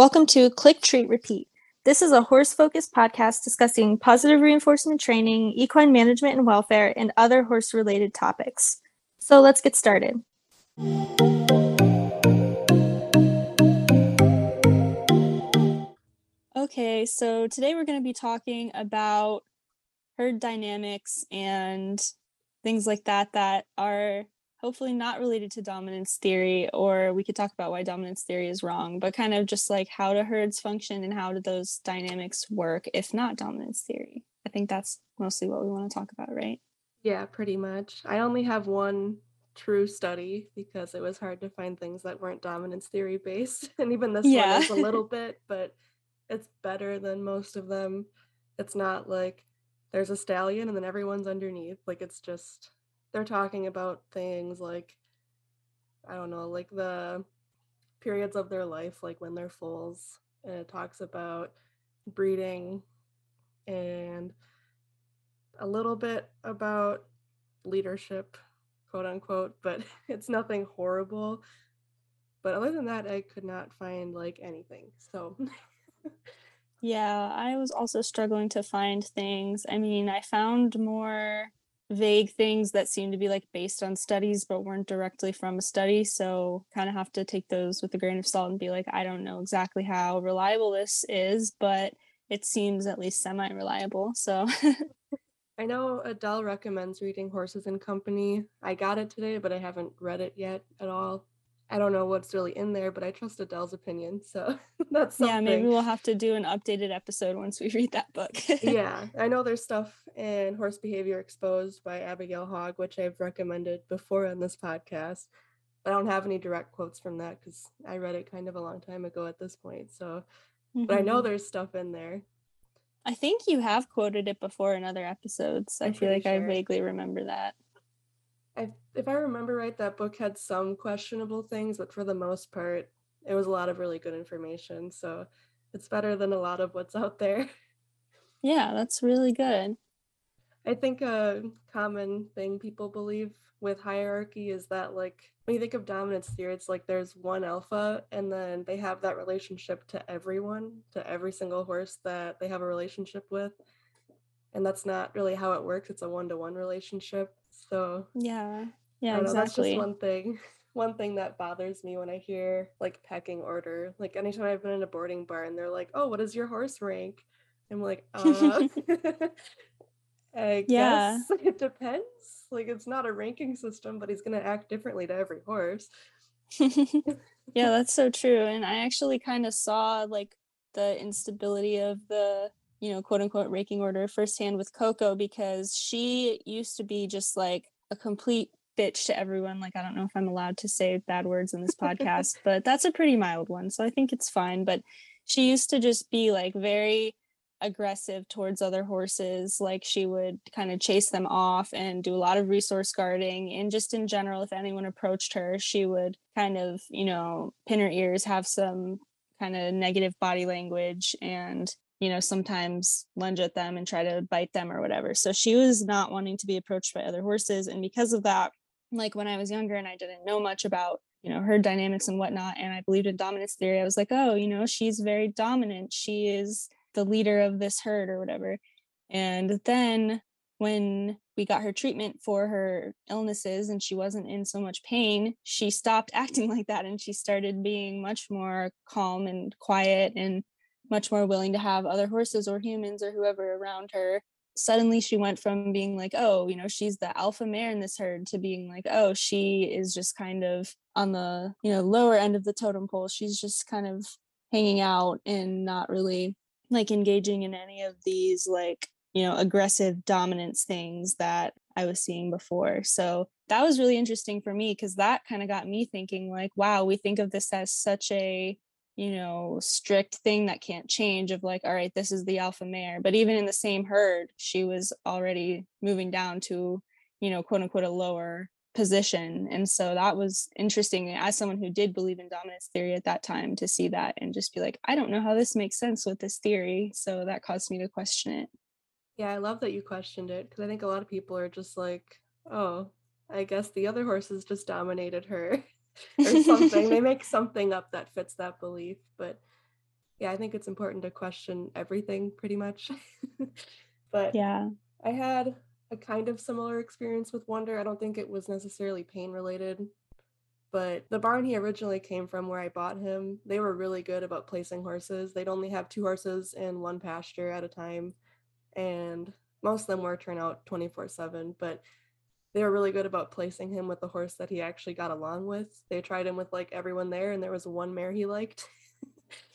Welcome to Click Treat Repeat. This is a horse focused podcast discussing positive reinforcement training, equine management and welfare, and other horse related topics. So let's get started. Okay, so today we're going to be talking about herd dynamics and things like that that are hopefully not related to dominance theory, or we could talk about why dominance theory is wrong, but kind of just like how do herds function and how do those dynamics work if not dominance theory. I think that's mostly what we want to talk about, right? Yeah, pretty much. I only have one true study because it was hard to find things that weren't dominance theory based. And even this yeah. one is a little bit, but it's better than most of them. It's not like there's a stallion and then everyone's underneath. Like it's just they're talking about things like I don't know, like the periods of their life, like when they're foals, and it talks about breeding and a little bit about leadership, quote unquote, but it's nothing horrible. But other than that, I could not find like anything. So Yeah, I was also struggling to find things. I mean, I found more vague things that seem to be like based on studies but weren't directly from a study so kind of have to take those with a grain of salt and be like i don't know exactly how reliable this is but it seems at least semi reliable so. I know adele recommends reading horses and company. I got it today but i haven't read it yet at all I don't know what's really in there, but I trust Adele's opinion. So that's something. Yeah, maybe we'll have to do an updated episode once we read that book. yeah, I know there's stuff in Horse Behavior Exposed by Abigail Hogg, which I've recommended before on this podcast. I don't have any direct quotes from that because I read it kind of a long time ago at this point. So, mm-hmm. but I know mm-hmm. there's stuff in there. I think you have quoted it before in other episodes. I'm I feel like sure. I vaguely remember that. If I remember right, that book had some questionable things, but for the most part, it was a lot of really good information. So it's better than a lot of what's out there. Yeah, that's really good. I think a common thing people believe with hierarchy is that, like, when you think of dominance theory, it's like there's one alpha, and then they have that relationship to everyone, to every single horse that they have a relationship with. And that's not really how it works. It's a one to one relationship. So yeah, yeah, know, exactly. That's just one thing. One thing that bothers me when I hear like pecking order. Like anytime I've been in a boarding barn, and they're like, "Oh, what is your horse rank?" I'm like, uh, I yeah. guess it depends. Like it's not a ranking system, but he's gonna act differently to every horse. yeah, that's so true. And I actually kind of saw like the instability of the you know, quote unquote ranking order firsthand with Coco because she used to be just like a complete bitch to everyone. Like, I don't know if I'm allowed to say bad words in this podcast, but that's a pretty mild one. So I think it's fine. But she used to just be like very aggressive towards other horses. Like, she would kind of chase them off and do a lot of resource guarding. And just in general, if anyone approached her, she would kind of, you know, pin her ears, have some kind of negative body language and you know, sometimes lunge at them and try to bite them or whatever. So she was not wanting to be approached by other horses. And because of that, like when I was younger and I didn't know much about, you know, herd dynamics and whatnot, and I believed in dominance theory, I was like, oh, you know, she's very dominant. She is the leader of this herd or whatever. And then when we got her treatment for her illnesses and she wasn't in so much pain, she stopped acting like that and she started being much more calm and quiet and much more willing to have other horses or humans or whoever around her. Suddenly she went from being like oh you know she's the alpha mare in this herd to being like oh she is just kind of on the you know lower end of the totem pole. She's just kind of hanging out and not really like engaging in any of these like you know aggressive dominance things that i was seeing before. So that was really interesting for me because that kind of got me thinking like wow we think of this as such a you know strict thing that can't change of like all right this is the alpha mare but even in the same herd she was already moving down to you know quote unquote a lower position. And so that was interesting eh, as someone who did believe in dominance theory at that time to see that and just be like i don't know how this makes sense with this theory. So that caused me to question it. Yeah i love that you questioned it because i think a lot of people are just like oh i guess the other horses just dominated her or something. they make something up that fits that belief. But yeah, I think it's important to question everything pretty much. but yeah, I had a kind of similar experience with Wonder. I don't think it was necessarily pain related, but the barn he originally came from where I bought him, they were really good about placing horses. They'd only have two horses in one pasture at a time, and most of them were turn out 24 7, but they were really good about placing him with the horse that he actually got along with. They tried him with like everyone there, and there was one mare he liked.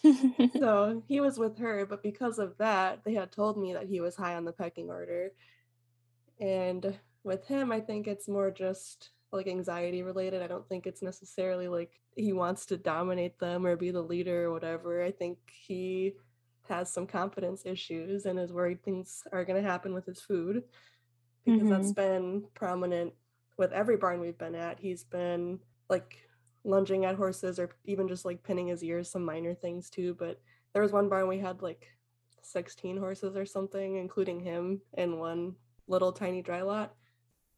so he was with her, but because of that, they had told me that he was high on the pecking order. And with him, I think it's more just like anxiety related. I don't think it's necessarily like he wants to dominate them or be the leader or whatever. I think he has some confidence issues and is worried things are going to happen with his food because mm-hmm. that's been prominent with every barn we've been at. He's been like lunging at horses or even just like pinning his ears, some minor things too. But there was one barn we had like 16 horses or something, including him in one little tiny dry lot.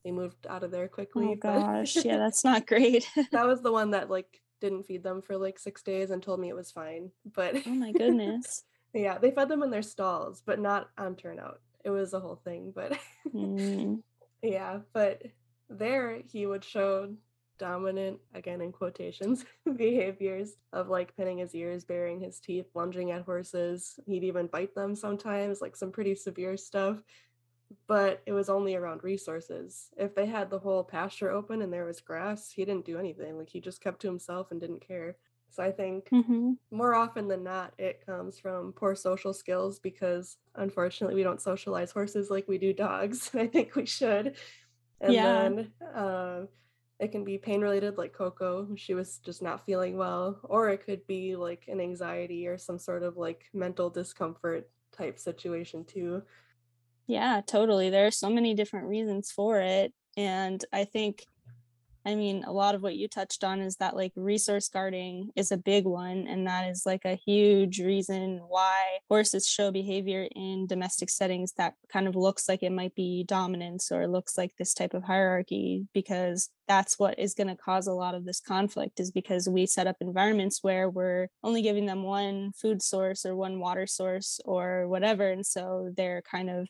They moved out of there quickly. Oh gosh, yeah, that's not great. that was the one that like didn't feed them for like six days and told me it was fine. But oh my goodness. yeah, they fed them in their stalls, but not on turnout. It was a whole thing, but mm. yeah, but there he would show dominant, again in quotations, behaviors of like pinning his ears, baring his teeth, lunging at horses. He'd even bite them sometimes, like some pretty severe stuff. But it was only around resources. If they had the whole pasture open and there was grass, he didn't do anything. Like he just kept to himself and didn't care. So I think mm-hmm. more often than not, it comes from poor social skills because unfortunately we don't socialize horses like we do dogs. I think we should. And yeah. then uh, it can be pain related, like Coco. She was just not feeling well, or it could be like an anxiety or some sort of like mental discomfort type situation too. Yeah, totally. There are so many different reasons for it. And I think I mean, a lot of what you touched on is that like resource guarding is a big one. And that is like a huge reason why horses show behavior in domestic settings that kind of looks like it might be dominance or looks like this type of hierarchy, because that's what is going to cause a lot of this conflict is because we set up environments where we're only giving them one food source or one water source or whatever. And so they're kind of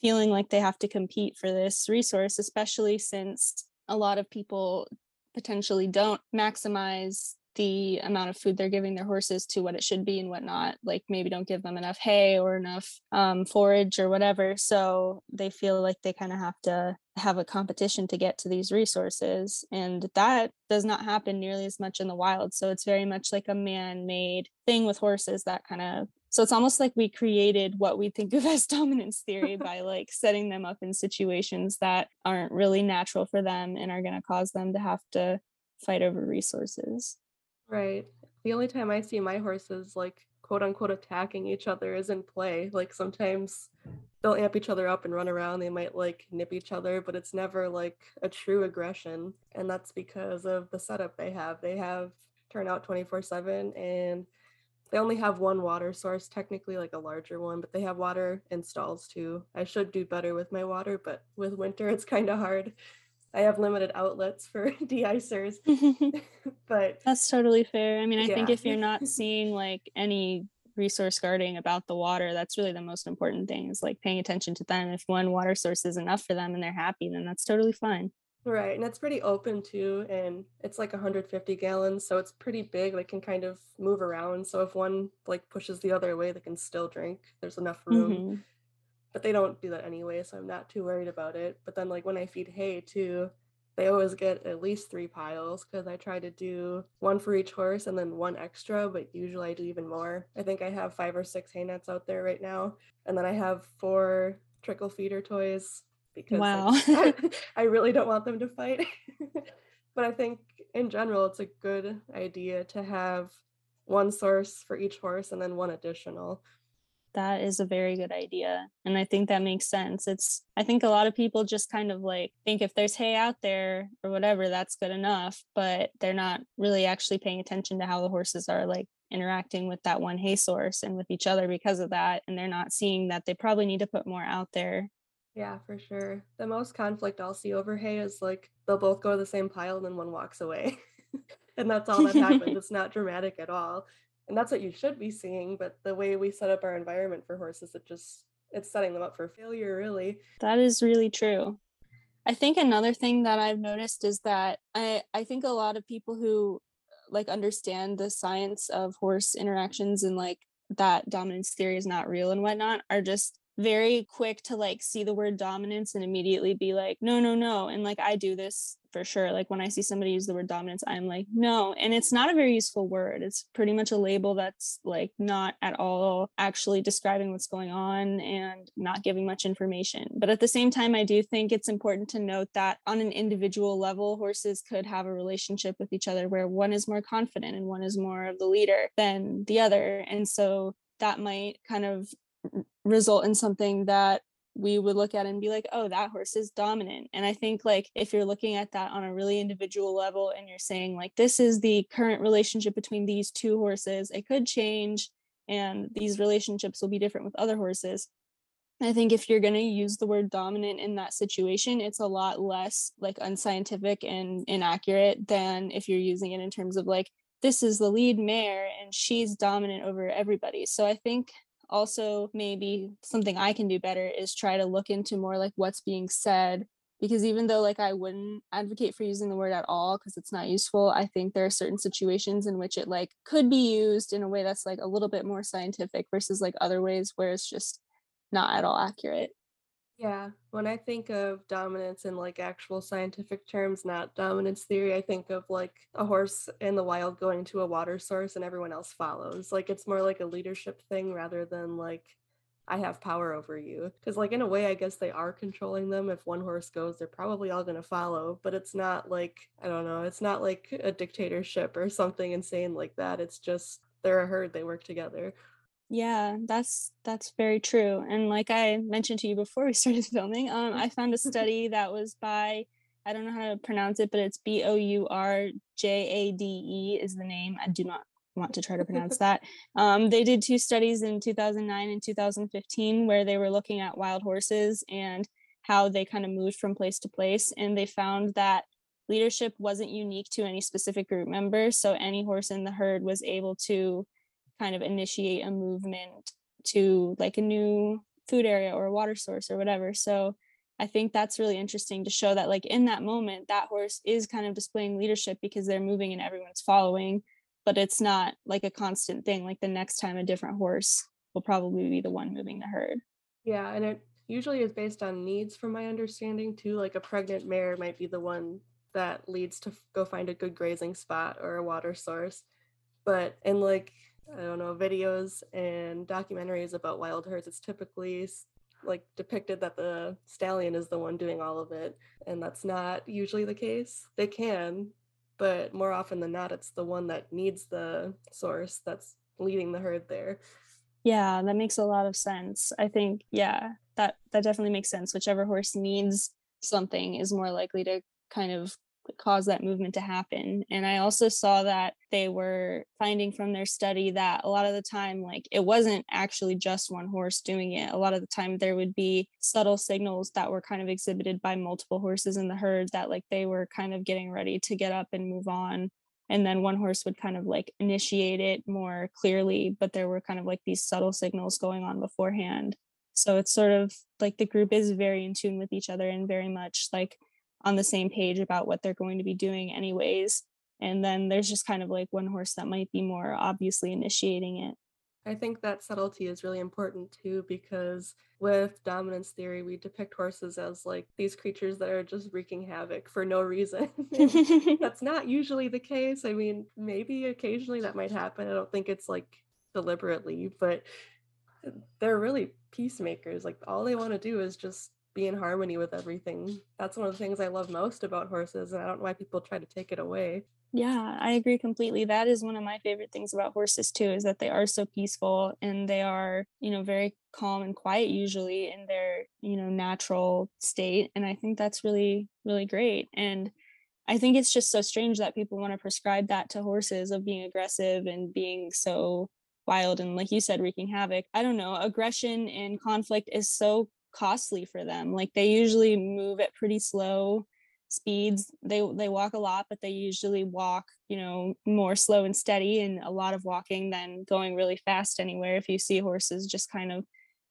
feeling like they have to compete for this resource, especially since a lot of people potentially don't maximize the amount of food they're giving their horses to what it should be and whatnot. Like maybe don't give them enough hay or enough um, forage or whatever. So they feel like they kind of have to have a competition to get to these resources. And that does not happen nearly as much in the wild. So it's very much like a man made thing with horses that kind of so it's almost like we created what we think of as dominance theory by like setting them up in situations that aren't really natural for them and are going to cause them to have to fight over resources. Right. The only time I see my horses like quote unquote attacking each other is in play. Like sometimes they'll amp each other up and run around. They might like nip each other, but it's never like a true aggression. And that's because of the setup they have. They have turnout 24 7 and they only have one water source, technically like a larger one, but they have water in stalls too. I should do better with my water, but with winter it's kind of hard. I have limited outlets for deicers. but that's totally fair. I mean, I yeah. think if you're not seeing like any resource guarding about the water, that's really the most important thing is like paying attention to them. If one water source is enough for them and they're happy, then that's totally fine. Right, and it's pretty open too, and it's like 150 gallons, so it's pretty big. They can kind of move around. So if one like pushes the other away, they can still drink. There's enough room. Mm-hmm. But they don't do that anyway, so I'm not too worried about it. But then like when I feed hay too, they always get at least three piles because I try to do one for each horse and then one extra, but usually I do even more. I think I have five or six hay nets out there right now, and then I have four trickle feeder toys because wow. I, I really don't want them to fight. but I think in general, it's a good idea to have one source for each horse and then one additional. That is a very good idea. And I think that makes sense. It's, I think a lot of people just kind of like think if there's hay out there or whatever, that's good enough. But they're not really actually paying attention to how the horses are like interacting with that one hay source and with each other because of that. And they're not seeing that they probably need to put more out there yeah, for sure. The most conflict I'll see over hay is like they'll both go to the same pile and then one walks away. and that's all that happens. it's not dramatic at all. and that's what you should be seeing but the way we set up our environment for horses it just it's setting them up for failure really that is really true i think another thing that i've noticed is that i i think a lot of people who like understand the science of horse interactions and like that dominance theory is not real and whatnot are just very quick to like see the word dominance and immediately be like no no no and like i do this for sure. Like when i see somebody use the word dominance i'm like no and it's not a very useful word. It's pretty much a label that's like not at all actually describing what's going on and not giving much information. But at the same time i do think it's important to note that on an individual level horses could have a relationship with each other where one is more confident and one is more of the leader than the other. And so that might kind of result in something that we would look at and be like, oh, that horse is dominant. And I think, like, if you're looking at that on a really individual level and you're saying, like, this is the current relationship between these two horses, it could change and these relationships will be different with other horses. I think if you're going to use the word dominant in that situation, it's a lot less like unscientific and inaccurate than if you're using it in terms of like, this is the lead mare and she's dominant over everybody. So I think also maybe something i can do better is try to look into more like what's being said because even though like i wouldn't advocate for using the word at all because it's not useful i think there are certain situations in which it like could be used in a way that's like a little bit more scientific versus like other ways where it's just not at all accurate yeah, when I think of dominance in like actual scientific terms, not dominance theory, I think of like a horse in the wild going to a water source and everyone else follows. Like it's more like a leadership thing rather than like I have power over you. Because, like, in a way, I guess they are controlling them. If one horse goes, they're probably all going to follow. But it's not like, I don't know, it's not like a dictatorship or something insane like that. It's just they're a herd, they work together. Yeah, that's that's very true. And like I mentioned to you before we started filming, um, I found a study that was by I don't know how to pronounce it, but it's B O U R J A D E is the name. I do not want to try to pronounce that. Um, they did two studies in 2009 and 2015 where they were looking at wild horses and how they kind of moved from place to place, and they found that leadership wasn't unique to any specific group member. So any horse in the herd was able to kind of initiate a movement to like a new food area or a water source or whatever. So I think that's really interesting to show that like in that moment that horse is kind of displaying leadership because they're moving and everyone's following, but it's not like a constant thing. Like the next time a different horse will probably be the one moving the herd. Yeah, and it usually is based on needs from my understanding too. Like a pregnant mare might be the one that leads to go find a good grazing spot or a water source. But and like I don't know, videos and documentaries about wild herds, it's typically like depicted that the stallion is the one doing all of it. And that's not usually the case. They can, but more often than not, it's the one that needs the source that's leading the herd there. Yeah, that makes a lot of sense. I think, yeah, that that definitely makes sense. Whichever horse needs something is more likely to kind of cause that movement to happen. And I also saw that they were finding from their study that a lot of the time, like it wasn't actually just one horse doing it. A lot of the time, there would be subtle signals that were kind of exhibited by multiple horses in the herd that, like, they were kind of getting ready to get up and move on. And then one horse would kind of like initiate it more clearly, but there were kind of like these subtle signals going on beforehand. So it's sort of like the group is very in tune with each other and very much like on the same page about what they're going to be doing anyways and then there's just kind of like one horse that might be more obviously initiating it I think that subtlety is really important too because with dominance theory, we depict horses as like these creatures that are just wreaking havoc for no reason. that's not usually the case. I mean, maybe occasionally that might happen. I don't think it's like deliberately, but they're really peacemakers. Like all they want to do is just be in harmony with everything. That's one of the things I love most about horses, and I don't know why people try to take it away. Yeah, I agree completely. That is one of my favorite things about horses too is that they are so peaceful and they are, you know, very calm and quiet usually in their, you know, natural state and I think that's really really great. And I think it's just so strange that people want to prescribe that to horses of being aggressive and being so wild and like you said wreaking havoc. I don't know, aggression and conflict is so costly for them. Like they usually move at pretty slow speeds. They they walk a lot, but they usually walk, you know, more slow and steady and a lot of walking than going really fast anywhere. If you see horses just kind of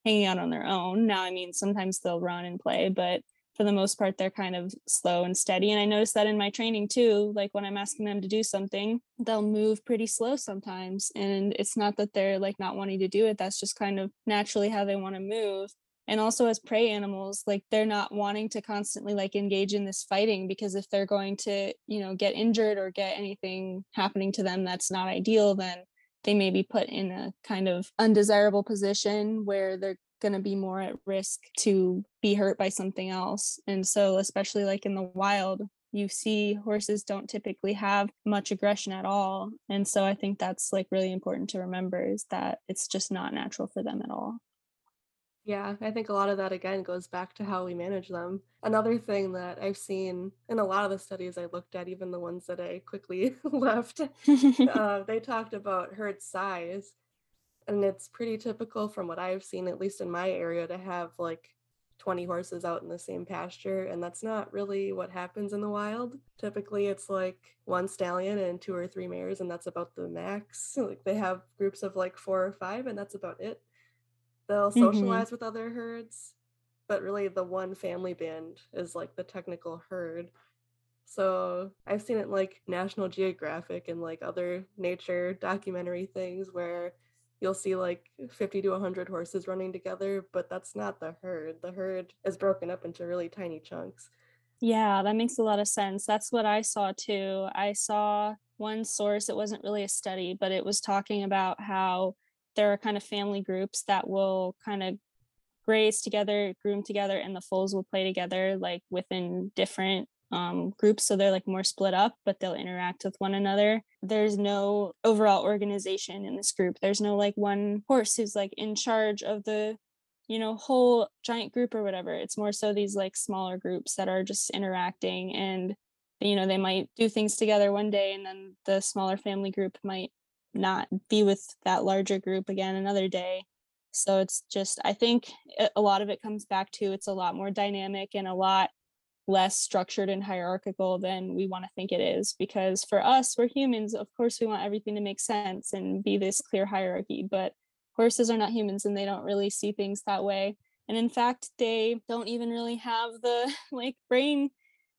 hanging out on their own. Now, I mean, sometimes they'll run and play, but for the most part they're kind of slow and steady and i notice that in my training too like when i'm asking them to do something they'll move pretty slow sometimes and it's not that they're like not wanting to do it that's just kind of naturally how they want to move and also as prey animals like they're not wanting to constantly like engage in this fighting because if they're going to you know get injured or get anything happening to them that's not ideal then they may be put in a kind of undesirable position where they're going to be more at risk to be hurt by something else. And so, especially like in the wild, you see horses don't typically have much aggression at all. And so, I think that's like really important to remember is that it's just not natural for them at all. Yeah, I think a lot of that again goes back to how we manage them. Another thing that I've seen in a lot of the studies I looked at, even the ones that I quickly left, uh, they talked about herd size and it's pretty typical from what I've seen, at least in my area, to have like 20 horses out in the same pasture. And that's not really what happens in the wild. Typically, it's like one stallion and two or three mares, and that's about the max. Like they have groups of like four or five, and that's about it. They'll mm-hmm. socialize mm-hmm. with other herds, but really the one family band is like the technical herd. So I've seen it like National Geographic and like other nature documentary things where you'll see like 50 to 100 horses running together, but that's not the herd. The herd is broken up into really tiny chunks. Yeah, that makes a lot of sense. That's what I saw too. I saw one source, it wasn't really a study, but it was talking about how there are kind of family groups that will kind of graze together, groom together, and the foals will play together like within different um, groups so they're like more split up but they'll interact with one another. There's no overall organization in this group. There's no like one horse who's like in charge of the you know whole giant group or whatever. It's more so these like smaller groups that are just interacting and you know they might do things together one day and then the smaller family group might not be with that larger group again another day. So it's just i think a lot of it comes back to it's a lot more dynamic and a lot less structured and hierarchical than we want to think it is because for us we're humans of course we want everything to make sense and be this clear hierarchy but horses are not humans and they don't really see things that way. And in fact they don't even really have the like brain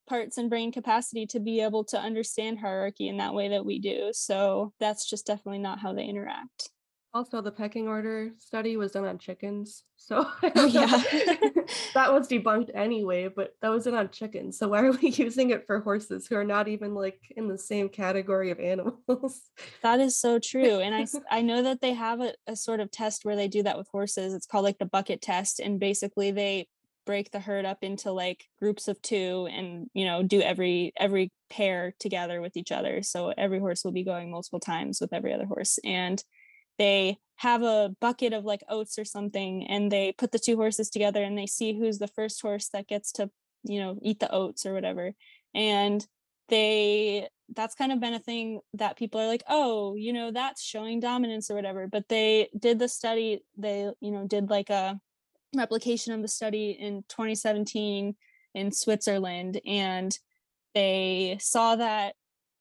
parts and brain capacity to be able to understand hierarchy in that way that we do so that's just definitely not how they interact also, the pecking order study was done on chickens. So oh, yeah. that was debunked anyway, but that was done on chickens. So why are we using it for horses who are not even like in the same category of animals? That is so true. And I, I know that they have a, a sort of test where they do that with horses. It's called like the bucket test. And basically they break the herd up into like groups of two and you know do every every pair together with each other. So every horse will be going multiple times with every other horse and they have a bucket of like oats or something and they put the two horses together and they see who's the first horse that gets to you know eat the oats or whatever. And they that's kind of been a thing that people are like oh you know that's showing dominance or whatever. But they did the study they you know did like a replication of the study in 2017 in Switzerland and they saw that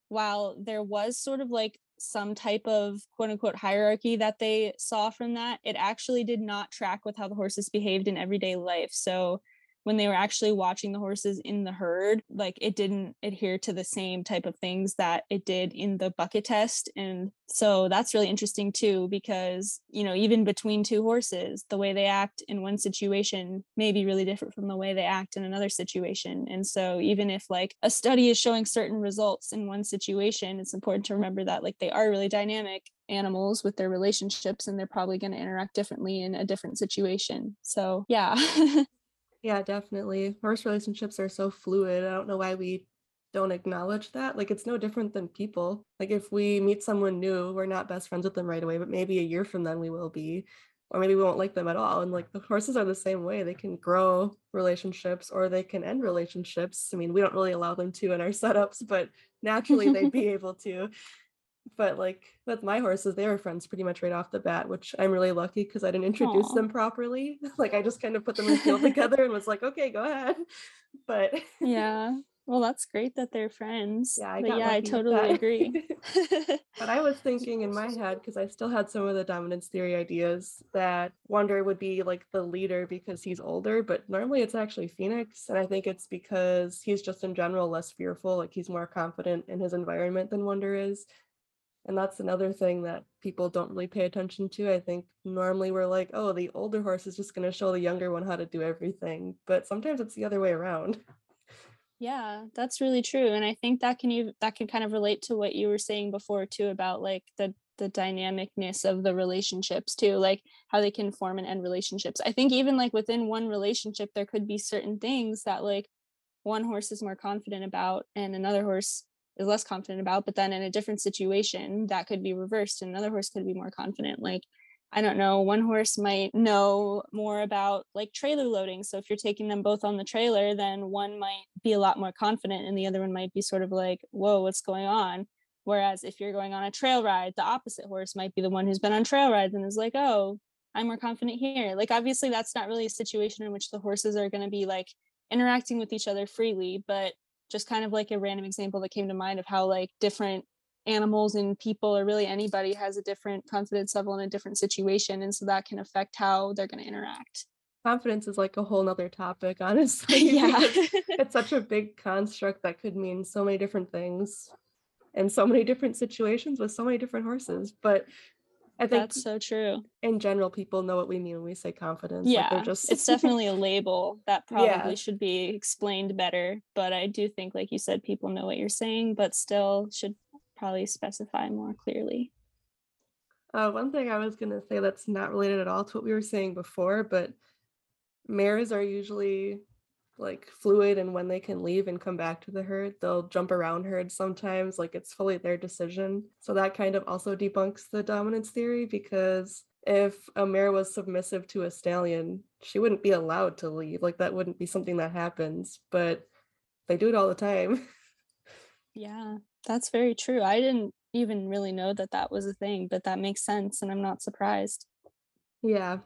while there was sort of like some type of quote unquote hierarchy that they saw from that, it actually did not track with how the horses behaved in everyday life. So when they were actually watching the horses in the herd, like it didn't adhere to the same type of things that it did in the bucket test. And so that's really interesting too, because, you know, even between two horses, the way they act in one situation may be really different from the way they act in another situation. And so even if like a study is showing certain results in one situation, it's important to remember that like they are really dynamic animals with their relationships and they're probably going to interact differently in a different situation. So, yeah. Yeah, definitely. Horse relationships are so fluid. I don't know why we don't acknowledge that. Like it's no different than people. Like if we meet someone new, we're not best friends with them right away, but maybe a year from then we will be. Or maybe we won't like them at all. And like the horses are the same way. They can grow relationships or they can end relationships. I mean, we don't really allow them to in our setups, but naturally they'd be able to but like with my horses they were friends pretty much right off the bat which i'm really lucky because i didn't introduce Aww. them properly like i just kind of put them in field together and was like okay go ahead but yeah Well, that's great that they're friends. Yeah, I but yeah, I totally agree. but I was thinking in my head, because I still had some of the dominance theory ideas, that Wonder would be like the leader because he's older, but normally it's actually Phoenix. And I think it's because he's just in general less fearful, like he's more confident in his environment than Wonder is. And that's another thing that people don't really pay attention to. I think normally we're like, oh, the older horse is just going to show the younger one how to do everything. But sometimes it's the other way around. Yeah, that's really true. And I think that can you that can kind of relate to what you were saying before too about like the the dynamicness of the relationships too, like how they can form and end relationships. I think even like within one relationship there could be certain things that like one horse is more confident about and another horse is less confident about, but then in a different situation that could be reversed and another horse could be more confident. Like I don't know, one horse might know more about like trailer loading. So if you're taking them both on the trailer, then one might be a lot more confident and the other one might be sort of like, whoa, what's going on? Whereas if you're going on a trail ride, the opposite horse might be the one who's been on trail rides and is like, oh, I'm more confident here. Like, obviously, that's not really a situation in which the horses are going to be like interacting with each other freely, but just kind of like a random example that came to mind of how like different animals and people or really anybody has a different confidence level in a different situation and so that can affect how they're going to interact. Confidence is like a whole nother topic honestly yeah. it's such a big construct that could mean so many different things in so many different situations with so many different horses but I think that's so true. In general, people know what we mean when we say confidence. Yeah, like just... it's definitely a label that probably yeah. should be explained better. But I do think, like you said, people know what you're saying, but still should probably specify more clearly. Uh, one thing I was going to say that's not related at all to what we were saying before, but mares are usually like fluid and when they can leave and come back to the herd they'll jump around herds sometimes like it's fully their decision so that kind of also debunks the dominance theory because if a mare was submissive to a stallion she wouldn't be allowed to leave like that wouldn't be something that happens but they do it all the time yeah that's very true. I didn't even really know that that was a thing, but that makes sense and I'm not surprised. Yeah.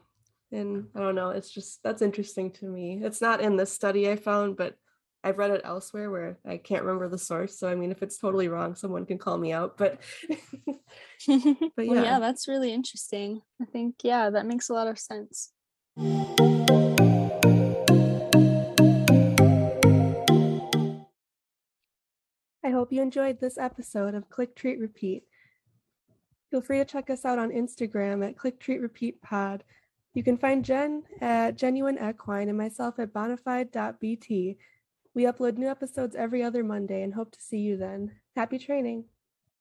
And I don't know, it's just that's interesting to me. It's not in this study I found, but I've read it elsewhere where I can't remember the source. So I mean, if it's totally wrong, someone can call me out. But but yeah, well, yeah, that's really interesting. I think yeah, that makes a lot of sense. I hope you enjoyed this episode of Click Treat Repeat. Feel free to check us out on Instagram at Click Treat Repeat Pod. You can find Jen at Genuine Equine and myself at bonafide.bt. We upload new episodes every other Monday and hope to see you then. Happy training!